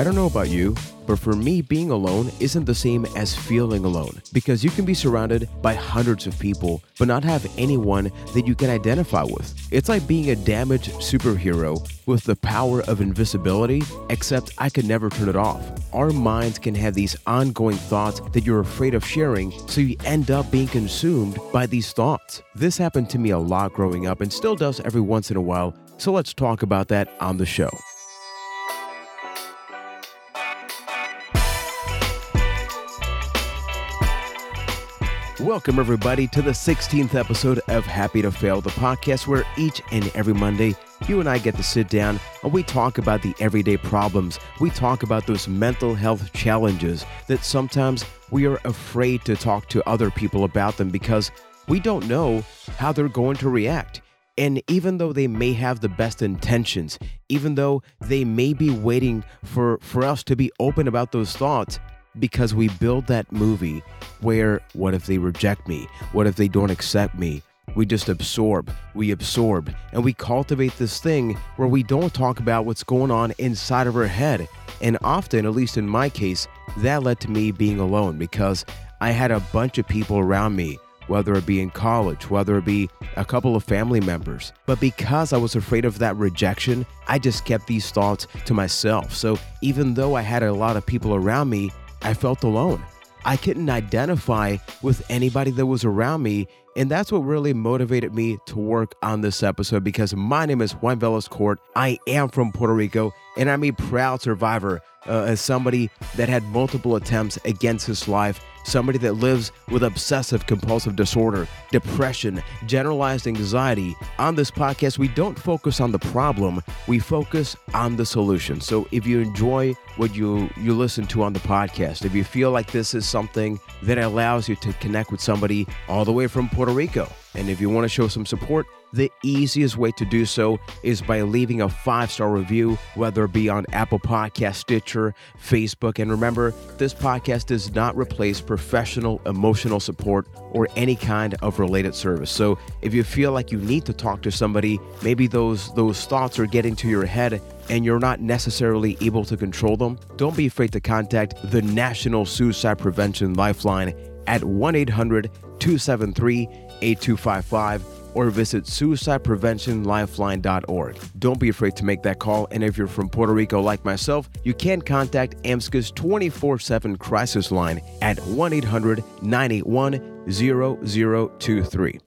I don't know about you, but for me, being alone isn't the same as feeling alone because you can be surrounded by hundreds of people but not have anyone that you can identify with. It's like being a damaged superhero with the power of invisibility, except I could never turn it off. Our minds can have these ongoing thoughts that you're afraid of sharing, so you end up being consumed by these thoughts. This happened to me a lot growing up and still does every once in a while, so let's talk about that on the show. Welcome, everybody, to the 16th episode of Happy to Fail, the podcast where each and every Monday you and I get to sit down and we talk about the everyday problems. We talk about those mental health challenges that sometimes we are afraid to talk to other people about them because we don't know how they're going to react. And even though they may have the best intentions, even though they may be waiting for, for us to be open about those thoughts, because we build that movie where what if they reject me? What if they don't accept me? We just absorb, we absorb, and we cultivate this thing where we don't talk about what's going on inside of our head. And often, at least in my case, that led to me being alone because I had a bunch of people around me, whether it be in college, whether it be a couple of family members. But because I was afraid of that rejection, I just kept these thoughts to myself. So even though I had a lot of people around me, I felt alone. I couldn't identify with anybody that was around me. And that's what really motivated me to work on this episode because my name is Juan Velázquez. I am from Puerto Rico and I'm a proud survivor uh, as somebody that had multiple attempts against his life somebody that lives with obsessive compulsive disorder, depression, generalized anxiety. On this podcast, we don't focus on the problem, we focus on the solution. So if you enjoy what you you listen to on the podcast, if you feel like this is something that allows you to connect with somebody all the way from Puerto Rico, and if you want to show some support, the easiest way to do so is by leaving a five star review, whether it be on Apple Podcast, Stitcher, Facebook. And remember, this podcast does not replace professional emotional support or any kind of related service. So if you feel like you need to talk to somebody, maybe those those thoughts are getting to your head and you're not necessarily able to control them, don't be afraid to contact the National Suicide Prevention Lifeline at 1 800 273 8255 or visit suicidepreventionlifeline.org. Don't be afraid to make that call, and if you're from Puerto Rico like myself, you can contact ASSMCA's 24 7 crisis line at 1 800 981 0023.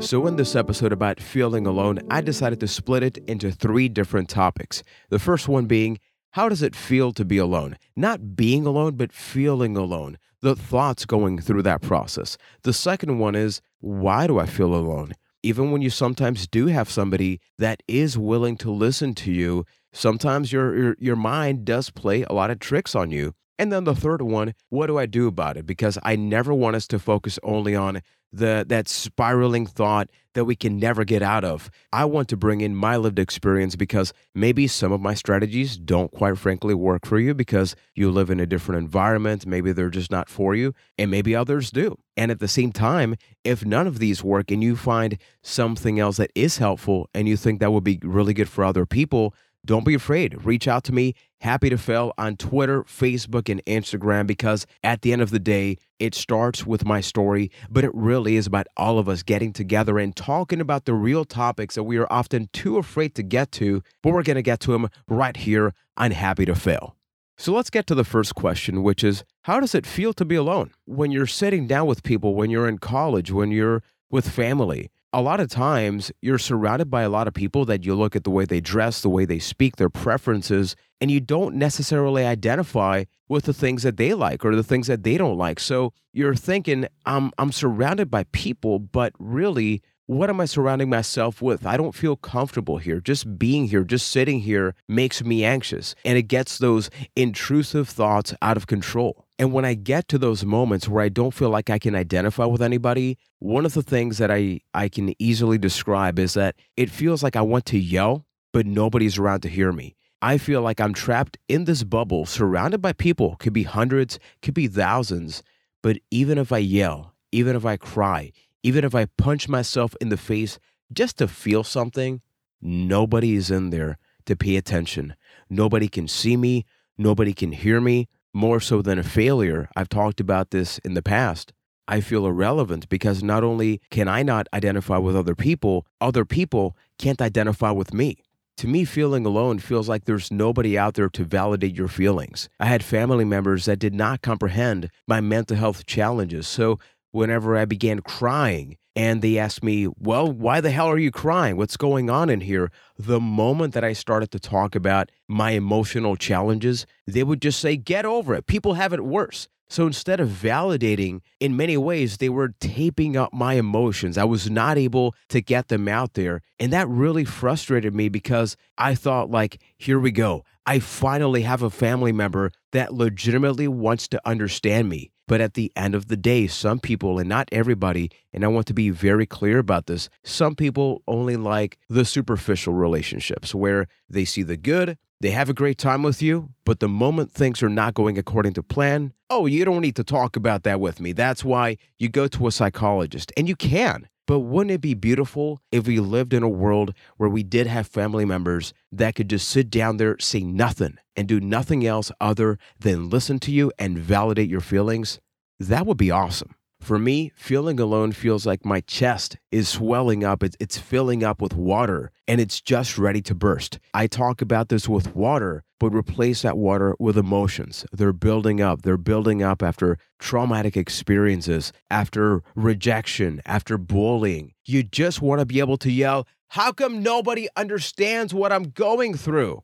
So, in this episode about feeling alone, I decided to split it into three different topics. The first one being, how does it feel to be alone? Not being alone, but feeling alone the thoughts going through that process. The second one is why do I feel alone? Even when you sometimes do have somebody that is willing to listen to you, sometimes your, your, your mind does play a lot of tricks on you. And then the third one, what do I do about it? Because I never want us to focus only on the that spiraling thought that we can never get out of. I want to bring in my lived experience because maybe some of my strategies don't quite frankly work for you because you live in a different environment, maybe they're just not for you, and maybe others do. And at the same time, if none of these work and you find something else that is helpful and you think that would be really good for other people, don't be afraid. Reach out to me. Happy to fail on Twitter, Facebook, and Instagram because at the end of the day, it starts with my story, but it really is about all of us getting together and talking about the real topics that we are often too afraid to get to, but we're going to get to them right here on Happy to Fail. So let's get to the first question, which is how does it feel to be alone? When you're sitting down with people, when you're in college, when you're with family, a lot of times you're surrounded by a lot of people that you look at the way they dress, the way they speak, their preferences, and you don't necessarily identify with the things that they like or the things that they don't like. So you're thinking, I'm I'm surrounded by people, but really what am I surrounding myself with? I don't feel comfortable here. Just being here, just sitting here makes me anxious and it gets those intrusive thoughts out of control. And when I get to those moments where I don't feel like I can identify with anybody, one of the things that I, I can easily describe is that it feels like I want to yell, but nobody's around to hear me. I feel like I'm trapped in this bubble, surrounded by people, could be hundreds, could be thousands. But even if I yell, even if I cry, even if I punch myself in the face just to feel something, nobody is in there to pay attention. Nobody can see me, nobody can hear me. More so than a failure, I've talked about this in the past. I feel irrelevant because not only can I not identify with other people, other people can't identify with me. To me, feeling alone feels like there's nobody out there to validate your feelings. I had family members that did not comprehend my mental health challenges. So whenever I began crying and they asked me, Well, why the hell are you crying? What's going on in here? The moment that I started to talk about my emotional challenges, they would just say, Get over it. People have it worse. So instead of validating, in many ways, they were taping up my emotions. I was not able to get them out there. And that really frustrated me because I thought, like, here we go. I finally have a family member that legitimately wants to understand me. But at the end of the day, some people, and not everybody, and I want to be very clear about this, some people only like the superficial relationships where they see the good, they have a great time with you, but the moment things are not going according to plan, oh, you don't need to talk about that with me. That's why you go to a psychologist, and you can. But wouldn't it be beautiful if we lived in a world where we did have family members that could just sit down there, say nothing, and do nothing else other than listen to you and validate your feelings? That would be awesome. For me, feeling alone feels like my chest is swelling up. It's, it's filling up with water and it's just ready to burst. I talk about this with water, but replace that water with emotions. They're building up. They're building up after traumatic experiences, after rejection, after bullying. You just want to be able to yell, How come nobody understands what I'm going through?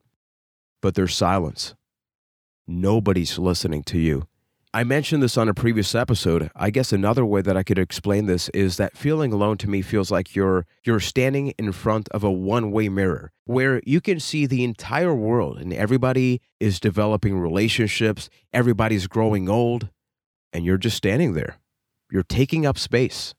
But there's silence. Nobody's listening to you. I mentioned this on a previous episode. I guess another way that I could explain this is that feeling alone to me feels like you're you're standing in front of a one-way mirror where you can see the entire world and everybody is developing relationships, everybody's growing old, and you're just standing there. You're taking up space.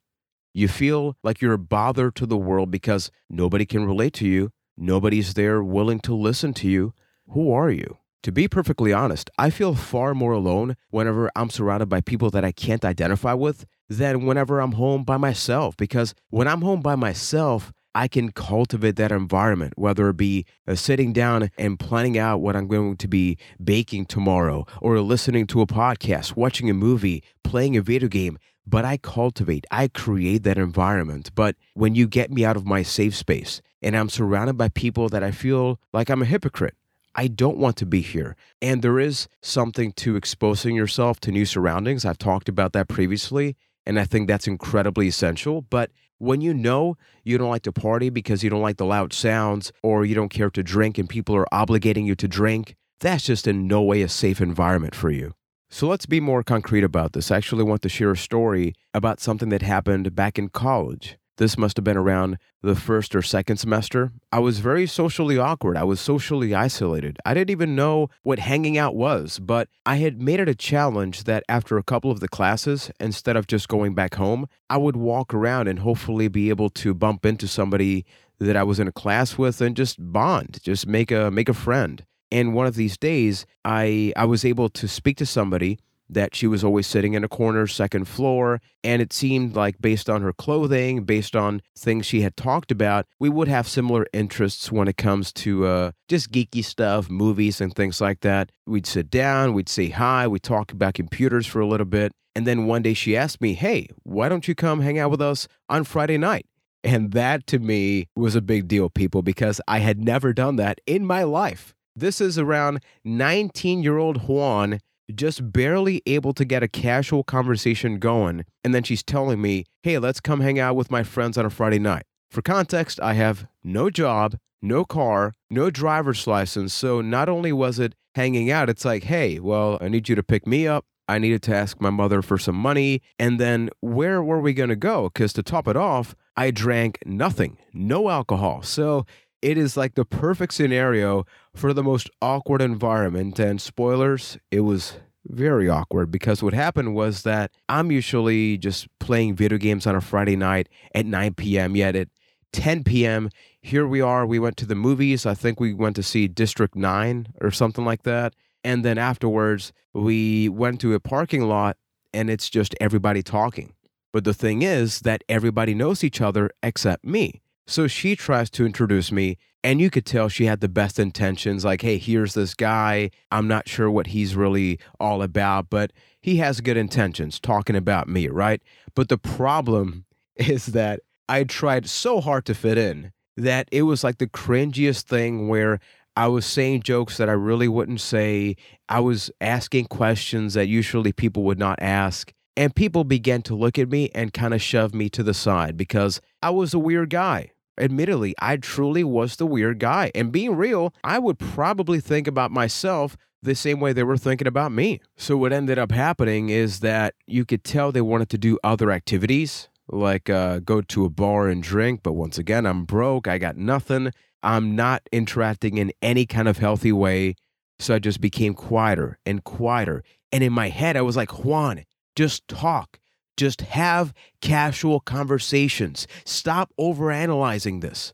You feel like you're a bother to the world because nobody can relate to you, nobody's there willing to listen to you. Who are you? To be perfectly honest, I feel far more alone whenever I'm surrounded by people that I can't identify with than whenever I'm home by myself. Because when I'm home by myself, I can cultivate that environment, whether it be uh, sitting down and planning out what I'm going to be baking tomorrow, or listening to a podcast, watching a movie, playing a video game. But I cultivate, I create that environment. But when you get me out of my safe space and I'm surrounded by people that I feel like I'm a hypocrite, I don't want to be here. And there is something to exposing yourself to new surroundings. I've talked about that previously, and I think that's incredibly essential. But when you know you don't like to party because you don't like the loud sounds or you don't care to drink and people are obligating you to drink, that's just in no way a safe environment for you. So let's be more concrete about this. I actually want to share a story about something that happened back in college. This must have been around the first or second semester. I was very socially awkward. I was socially isolated. I didn't even know what hanging out was, but I had made it a challenge that after a couple of the classes, instead of just going back home, I would walk around and hopefully be able to bump into somebody that I was in a class with and just bond, just make a make a friend. And one of these days, I I was able to speak to somebody that she was always sitting in a corner, second floor. And it seemed like, based on her clothing, based on things she had talked about, we would have similar interests when it comes to uh, just geeky stuff, movies, and things like that. We'd sit down, we'd say hi, we'd talk about computers for a little bit. And then one day she asked me, Hey, why don't you come hang out with us on Friday night? And that to me was a big deal, people, because I had never done that in my life. This is around 19 year old Juan just barely able to get a casual conversation going. And then she's telling me, hey, let's come hang out with my friends on a Friday night. For context, I have no job, no car, no driver's license. So not only was it hanging out, it's like, hey, well, I need you to pick me up. I needed to ask my mother for some money. And then where were we going to go? Because to top it off, I drank nothing, no alcohol. So it is like the perfect scenario for the most awkward environment. And spoilers, it was very awkward because what happened was that I'm usually just playing video games on a Friday night at 9 p.m. Yet at 10 p.m., here we are. We went to the movies. I think we went to see District 9 or something like that. And then afterwards, we went to a parking lot and it's just everybody talking. But the thing is that everybody knows each other except me. So she tries to introduce me, and you could tell she had the best intentions like, hey, here's this guy. I'm not sure what he's really all about, but he has good intentions talking about me, right? But the problem is that I tried so hard to fit in that it was like the cringiest thing where I was saying jokes that I really wouldn't say. I was asking questions that usually people would not ask. And people began to look at me and kind of shove me to the side because I was a weird guy. Admittedly, I truly was the weird guy. And being real, I would probably think about myself the same way they were thinking about me. So, what ended up happening is that you could tell they wanted to do other activities, like uh, go to a bar and drink. But once again, I'm broke, I got nothing. I'm not interacting in any kind of healthy way. So, I just became quieter and quieter. And in my head, I was like, Juan, just talk. Just have casual conversations. Stop overanalyzing this.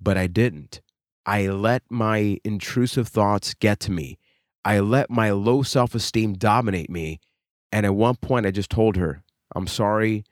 But I didn't. I let my intrusive thoughts get to me. I let my low self esteem dominate me. And at one point, I just told her, I'm sorry,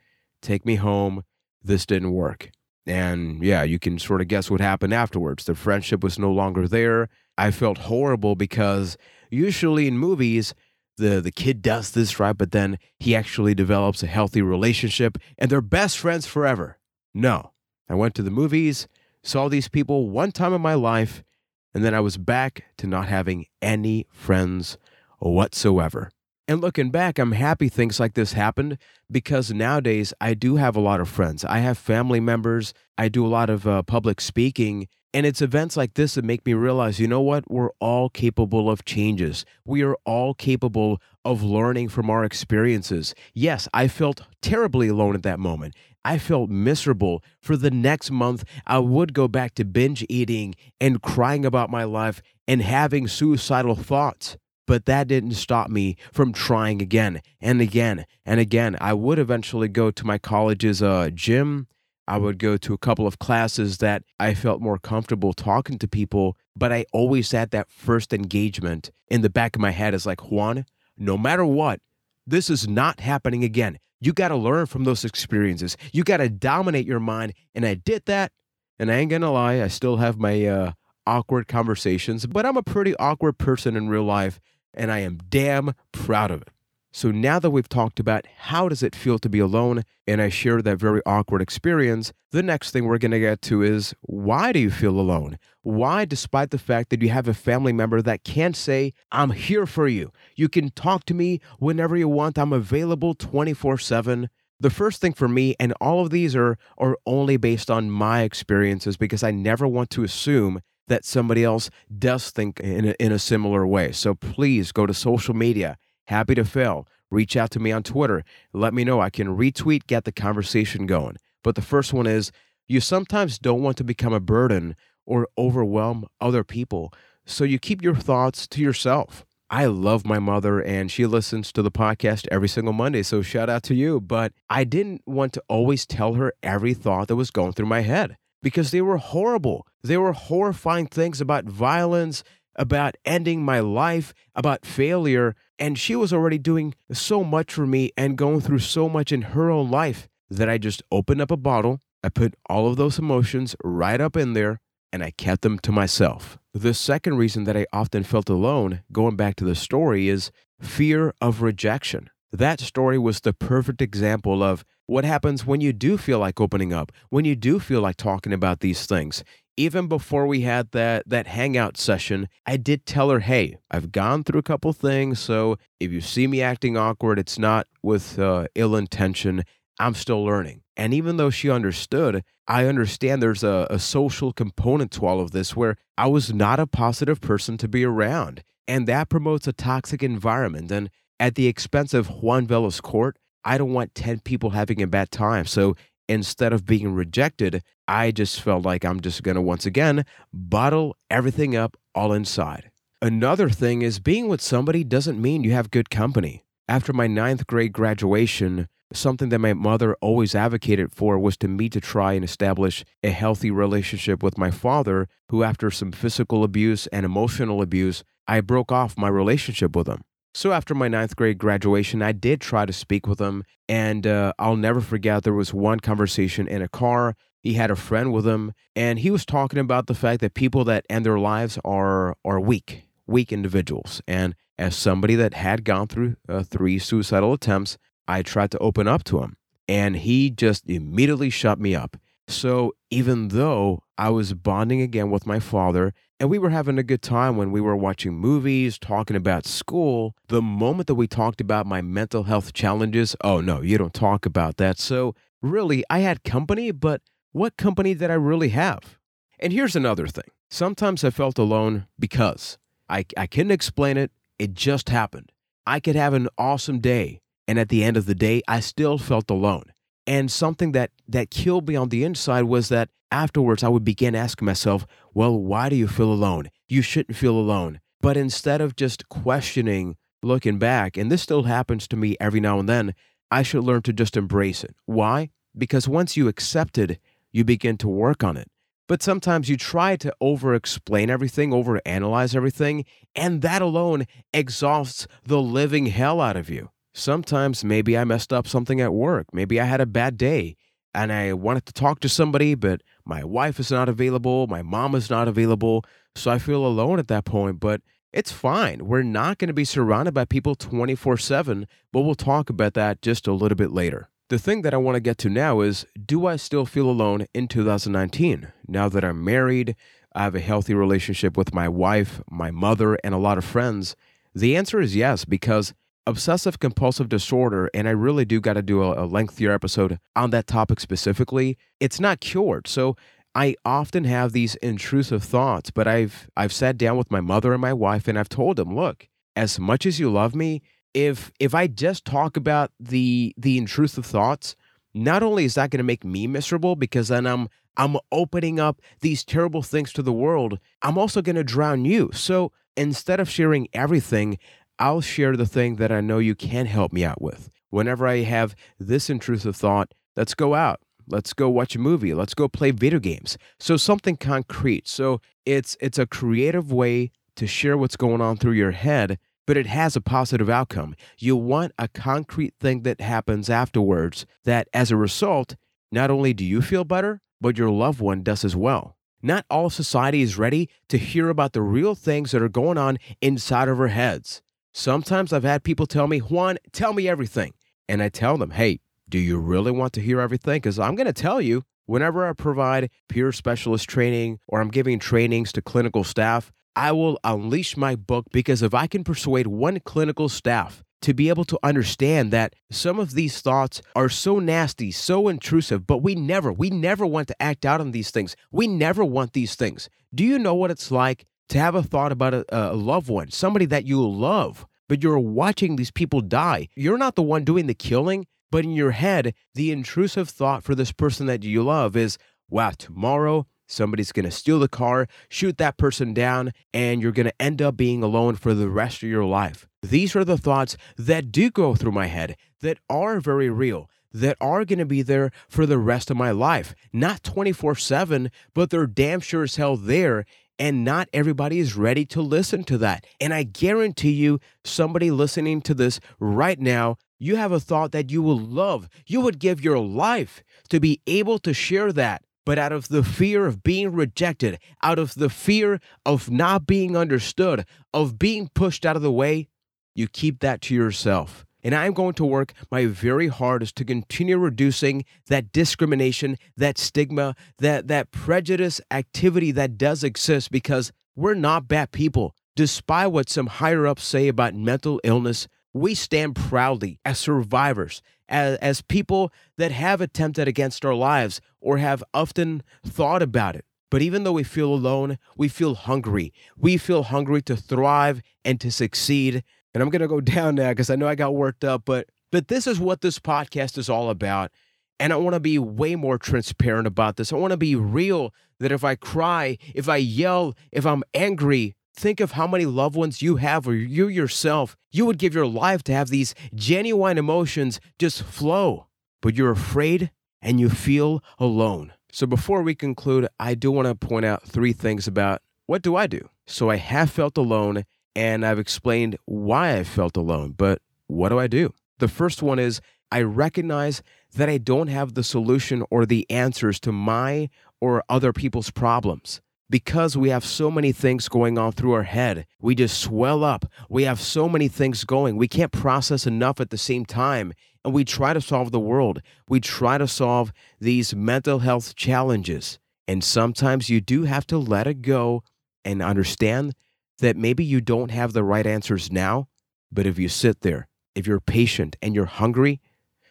take me home. This didn't work. And yeah, you can sort of guess what happened afterwards. The friendship was no longer there. I felt horrible because usually in movies, the the kid does this right, but then he actually develops a healthy relationship and they're best friends forever. No. I went to the movies, saw these people one time in my life, and then I was back to not having any friends whatsoever. And looking back, I'm happy things like this happened because nowadays I do have a lot of friends. I have family members. I do a lot of uh, public speaking. And it's events like this that make me realize, you know what? We're all capable of changes. We are all capable of learning from our experiences. Yes, I felt terribly alone at that moment. I felt miserable. For the next month, I would go back to binge eating and crying about my life and having suicidal thoughts. But that didn't stop me from trying again and again and again. I would eventually go to my college's uh, gym I would go to a couple of classes that I felt more comfortable talking to people, but I always had that first engagement in the back of my head is like, Juan, no matter what, this is not happening again. You got to learn from those experiences. You got to dominate your mind. And I did that. And I ain't going to lie, I still have my uh, awkward conversations, but I'm a pretty awkward person in real life. And I am damn proud of it. So now that we've talked about how does it feel to be alone and I shared that very awkward experience, the next thing we're going to get to is why do you feel alone? Why despite the fact that you have a family member that can't say I'm here for you. You can talk to me whenever you want. I'm available 24/7. The first thing for me and all of these are are only based on my experiences because I never want to assume that somebody else does think in a, in a similar way. So please go to social media Happy to fail. Reach out to me on Twitter. Let me know. I can retweet, get the conversation going. But the first one is you sometimes don't want to become a burden or overwhelm other people. So you keep your thoughts to yourself. I love my mother and she listens to the podcast every single Monday. So shout out to you. But I didn't want to always tell her every thought that was going through my head because they were horrible. They were horrifying things about violence, about ending my life, about failure. And she was already doing so much for me and going through so much in her own life that I just opened up a bottle. I put all of those emotions right up in there and I kept them to myself. The second reason that I often felt alone, going back to the story, is fear of rejection. That story was the perfect example of what happens when you do feel like opening up, when you do feel like talking about these things even before we had that that hangout session, I did tell her, "Hey, I've gone through a couple things, so if you see me acting awkward, it's not with uh, ill intention. I'm still learning." And even though she understood, I understand there's a, a social component to all of this where I was not a positive person to be around, and that promotes a toxic environment. And at the expense of Juan Velázquez, I don't want 10 people having a bad time. So instead of being rejected, I just felt like I'm just going to once again bottle everything up all inside. Another thing is being with somebody doesn't mean you have good company. After my ninth grade graduation, something that my mother always advocated for was to me to try and establish a healthy relationship with my father, who, after some physical abuse and emotional abuse, I broke off my relationship with him. So after my ninth grade graduation, I did try to speak with him, and uh, I'll never forget there was one conversation in a car he had a friend with him, and he was talking about the fact that people that end their lives are are weak, weak individuals. And as somebody that had gone through uh, three suicidal attempts, I tried to open up to him, and he just immediately shut me up. So even though I was bonding again with my father, and we were having a good time when we were watching movies, talking about school, the moment that we talked about my mental health challenges, oh no, you don't talk about that. So really, I had company, but what company did I really have? And here's another thing. Sometimes I felt alone because I, I couldn't explain it. It just happened. I could have an awesome day. And at the end of the day, I still felt alone. And something that, that killed me on the inside was that afterwards I would begin asking myself, well, why do you feel alone? You shouldn't feel alone. But instead of just questioning, looking back, and this still happens to me every now and then, I should learn to just embrace it. Why? Because once you accept it, you begin to work on it. But sometimes you try to over explain everything, over analyze everything, and that alone exhausts the living hell out of you. Sometimes maybe I messed up something at work. Maybe I had a bad day and I wanted to talk to somebody, but my wife is not available, my mom is not available. So I feel alone at that point. But it's fine. We're not going to be surrounded by people 24 7, but we'll talk about that just a little bit later. The thing that I want to get to now is do I still feel alone in 2019? Now that I'm married, I have a healthy relationship with my wife, my mother, and a lot of friends. The answer is yes, because obsessive compulsive disorder, and I really do got to do a, a lengthier episode on that topic specifically, it's not cured. So I often have these intrusive thoughts, but I've I've sat down with my mother and my wife and I've told them, look, as much as you love me, if if I just talk about the the intrusive thoughts, not only is that going to make me miserable because then I'm I'm opening up these terrible things to the world, I'm also going to drown you. So instead of sharing everything, I'll share the thing that I know you can help me out with. Whenever I have this intrusive thought, let's go out. Let's go watch a movie. Let's go play video games. So something concrete. So it's it's a creative way to share what's going on through your head but it has a positive outcome. You want a concrete thing that happens afterwards that, as a result, not only do you feel better, but your loved one does as well. Not all society is ready to hear about the real things that are going on inside of our heads. Sometimes I've had people tell me, Juan, tell me everything. And I tell them, hey, do you really want to hear everything? Because I'm going to tell you whenever I provide peer specialist training or I'm giving trainings to clinical staff, I will unleash my book because if I can persuade one clinical staff to be able to understand that some of these thoughts are so nasty, so intrusive, but we never, we never want to act out on these things. We never want these things. Do you know what it's like to have a thought about a, a loved one, somebody that you love, but you're watching these people die? You're not the one doing the killing, but in your head, the intrusive thought for this person that you love is, wow, tomorrow Somebody's going to steal the car, shoot that person down, and you're going to end up being alone for the rest of your life. These are the thoughts that do go through my head that are very real, that are going to be there for the rest of my life. Not 24 7, but they're damn sure as hell there. And not everybody is ready to listen to that. And I guarantee you, somebody listening to this right now, you have a thought that you will love. You would give your life to be able to share that but out of the fear of being rejected, out of the fear of not being understood, of being pushed out of the way, you keep that to yourself. And I'm going to work my very hardest to continue reducing that discrimination, that stigma, that, that prejudice activity that does exist because we're not bad people. Despite what some higher ups say about mental illness, we stand proudly as survivors, as, as people that have attempted against our lives or have often thought about it. But even though we feel alone, we feel hungry. We feel hungry to thrive and to succeed. And I'm going to go down now because I know I got worked up, but but this is what this podcast is all about. And I want to be way more transparent about this. I want to be real that if I cry, if I yell, if I'm angry, Think of how many loved ones you have or you yourself. You would give your life to have these genuine emotions just flow, but you're afraid and you feel alone. So before we conclude, I do want to point out three things about what do I do? So I have felt alone and I've explained why I felt alone, but what do I do? The first one is I recognize that I don't have the solution or the answers to my or other people's problems. Because we have so many things going on through our head, we just swell up. We have so many things going. We can't process enough at the same time. And we try to solve the world. We try to solve these mental health challenges. And sometimes you do have to let it go and understand that maybe you don't have the right answers now. But if you sit there, if you're patient and you're hungry,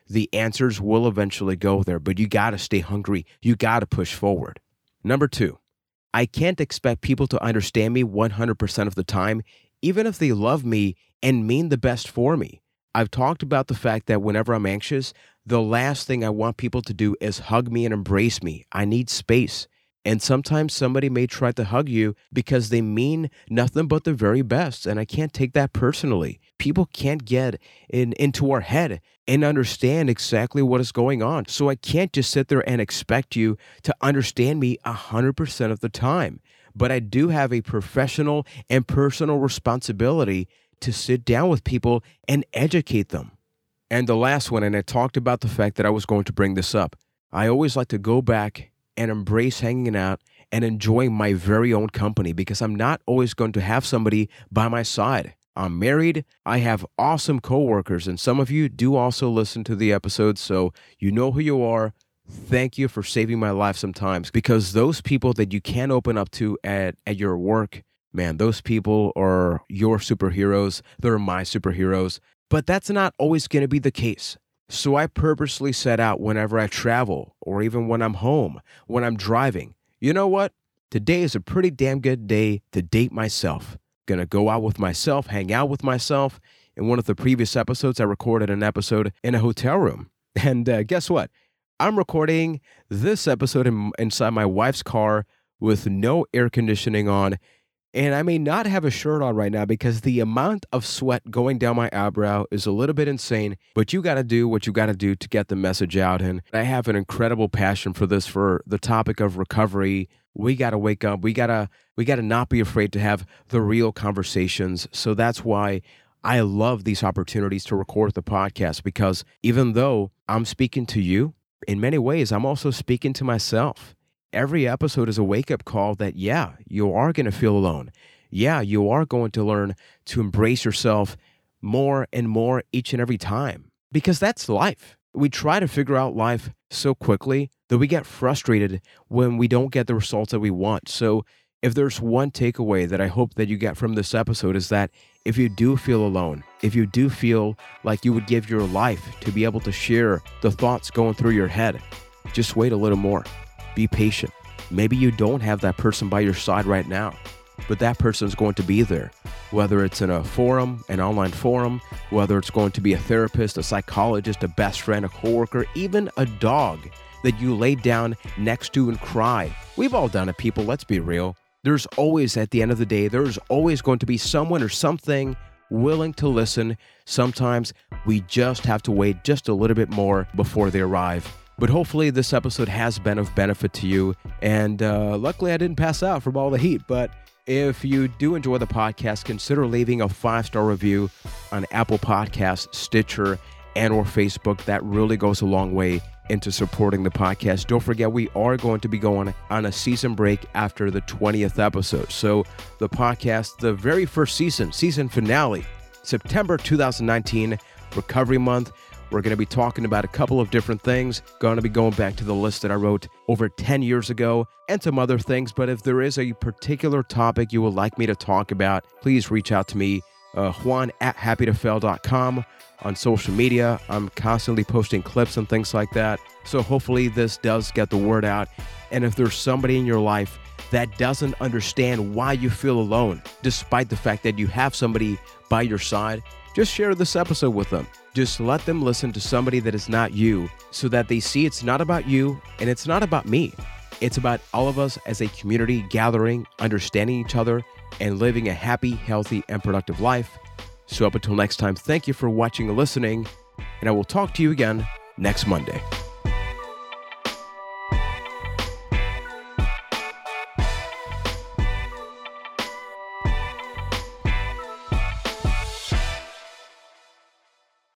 the answers will eventually go there. But you got to stay hungry. You got to push forward. Number two, I can't expect people to understand me 100% of the time, even if they love me and mean the best for me. I've talked about the fact that whenever I'm anxious, the last thing I want people to do is hug me and embrace me. I need space. And sometimes somebody may try to hug you because they mean nothing but the very best. And I can't take that personally. People can't get in, into our head and understand exactly what is going on. So I can't just sit there and expect you to understand me 100% of the time. But I do have a professional and personal responsibility to sit down with people and educate them. And the last one, and I talked about the fact that I was going to bring this up. I always like to go back and embrace hanging out and enjoying my very own company because I'm not always going to have somebody by my side. I'm married. I have awesome coworkers, and some of you do also listen to the episodes, so you know who you are. Thank you for saving my life sometimes because those people that you can open up to at, at your work, man, those people are your superheroes. They're my superheroes. But that's not always going to be the case. So I purposely set out whenever I travel or even when I'm home, when I'm driving. You know what? Today is a pretty damn good day to date myself. Gonna go out with myself, hang out with myself. In one of the previous episodes, I recorded an episode in a hotel room. And uh, guess what? I'm recording this episode in, inside my wife's car with no air conditioning on and I may not have a shirt on right now because the amount of sweat going down my eyebrow is a little bit insane, but you got to do what you got to do to get the message out. And I have an incredible passion for this, for the topic of recovery. We got to wake up. We got to, we got to not be afraid to have the real conversations. So that's why I love these opportunities to record the podcast because even though I'm speaking to you, in many ways, I'm also speaking to myself every episode is a wake up call that, yeah, you are going to feel alone. Yeah, you are going to learn to embrace yourself more and more each and every time because that's life. We try to figure out life so quickly that we get frustrated when we don't get the results that we want. So, if there's one takeaway that I hope that you get from this episode is that if you do feel alone, if you do feel like you would give your life to be able to share the thoughts going through your head, just wait a little more. Be patient. Maybe you don't have that person by your side right now, but that person is going to be there. Whether it's in a forum, an online forum, whether it's going to be a therapist, a psychologist, a best friend, a coworker, even a dog that you lay down next to and cry. We've all done it, people. Let's be real. There's always, at the end of the day, there's always going to be someone or something willing to listen. Sometimes we just have to wait just a little bit more before they arrive. But hopefully, this episode has been of benefit to you. And uh, luckily, I didn't pass out from all the heat. But if you do enjoy the podcast, consider leaving a five star review on Apple Podcasts, Stitcher, and or Facebook. That really goes a long way into supporting the podcast. Don't forget, we are going to be going on a season break after the 20th episode. So, the podcast, the very first season, season finale, September 2019, Recovery Month. We're going to be talking about a couple of different things. Going to be going back to the list that I wrote over 10 years ago and some other things. But if there is a particular topic you would like me to talk about, please reach out to me, uh, Juan at happytofail.com on social media. I'm constantly posting clips and things like that. So hopefully this does get the word out. And if there's somebody in your life that doesn't understand why you feel alone, despite the fact that you have somebody by your side, just share this episode with them. Just let them listen to somebody that is not you so that they see it's not about you and it's not about me. It's about all of us as a community gathering, understanding each other, and living a happy, healthy, and productive life. So, up until next time, thank you for watching and listening, and I will talk to you again next Monday.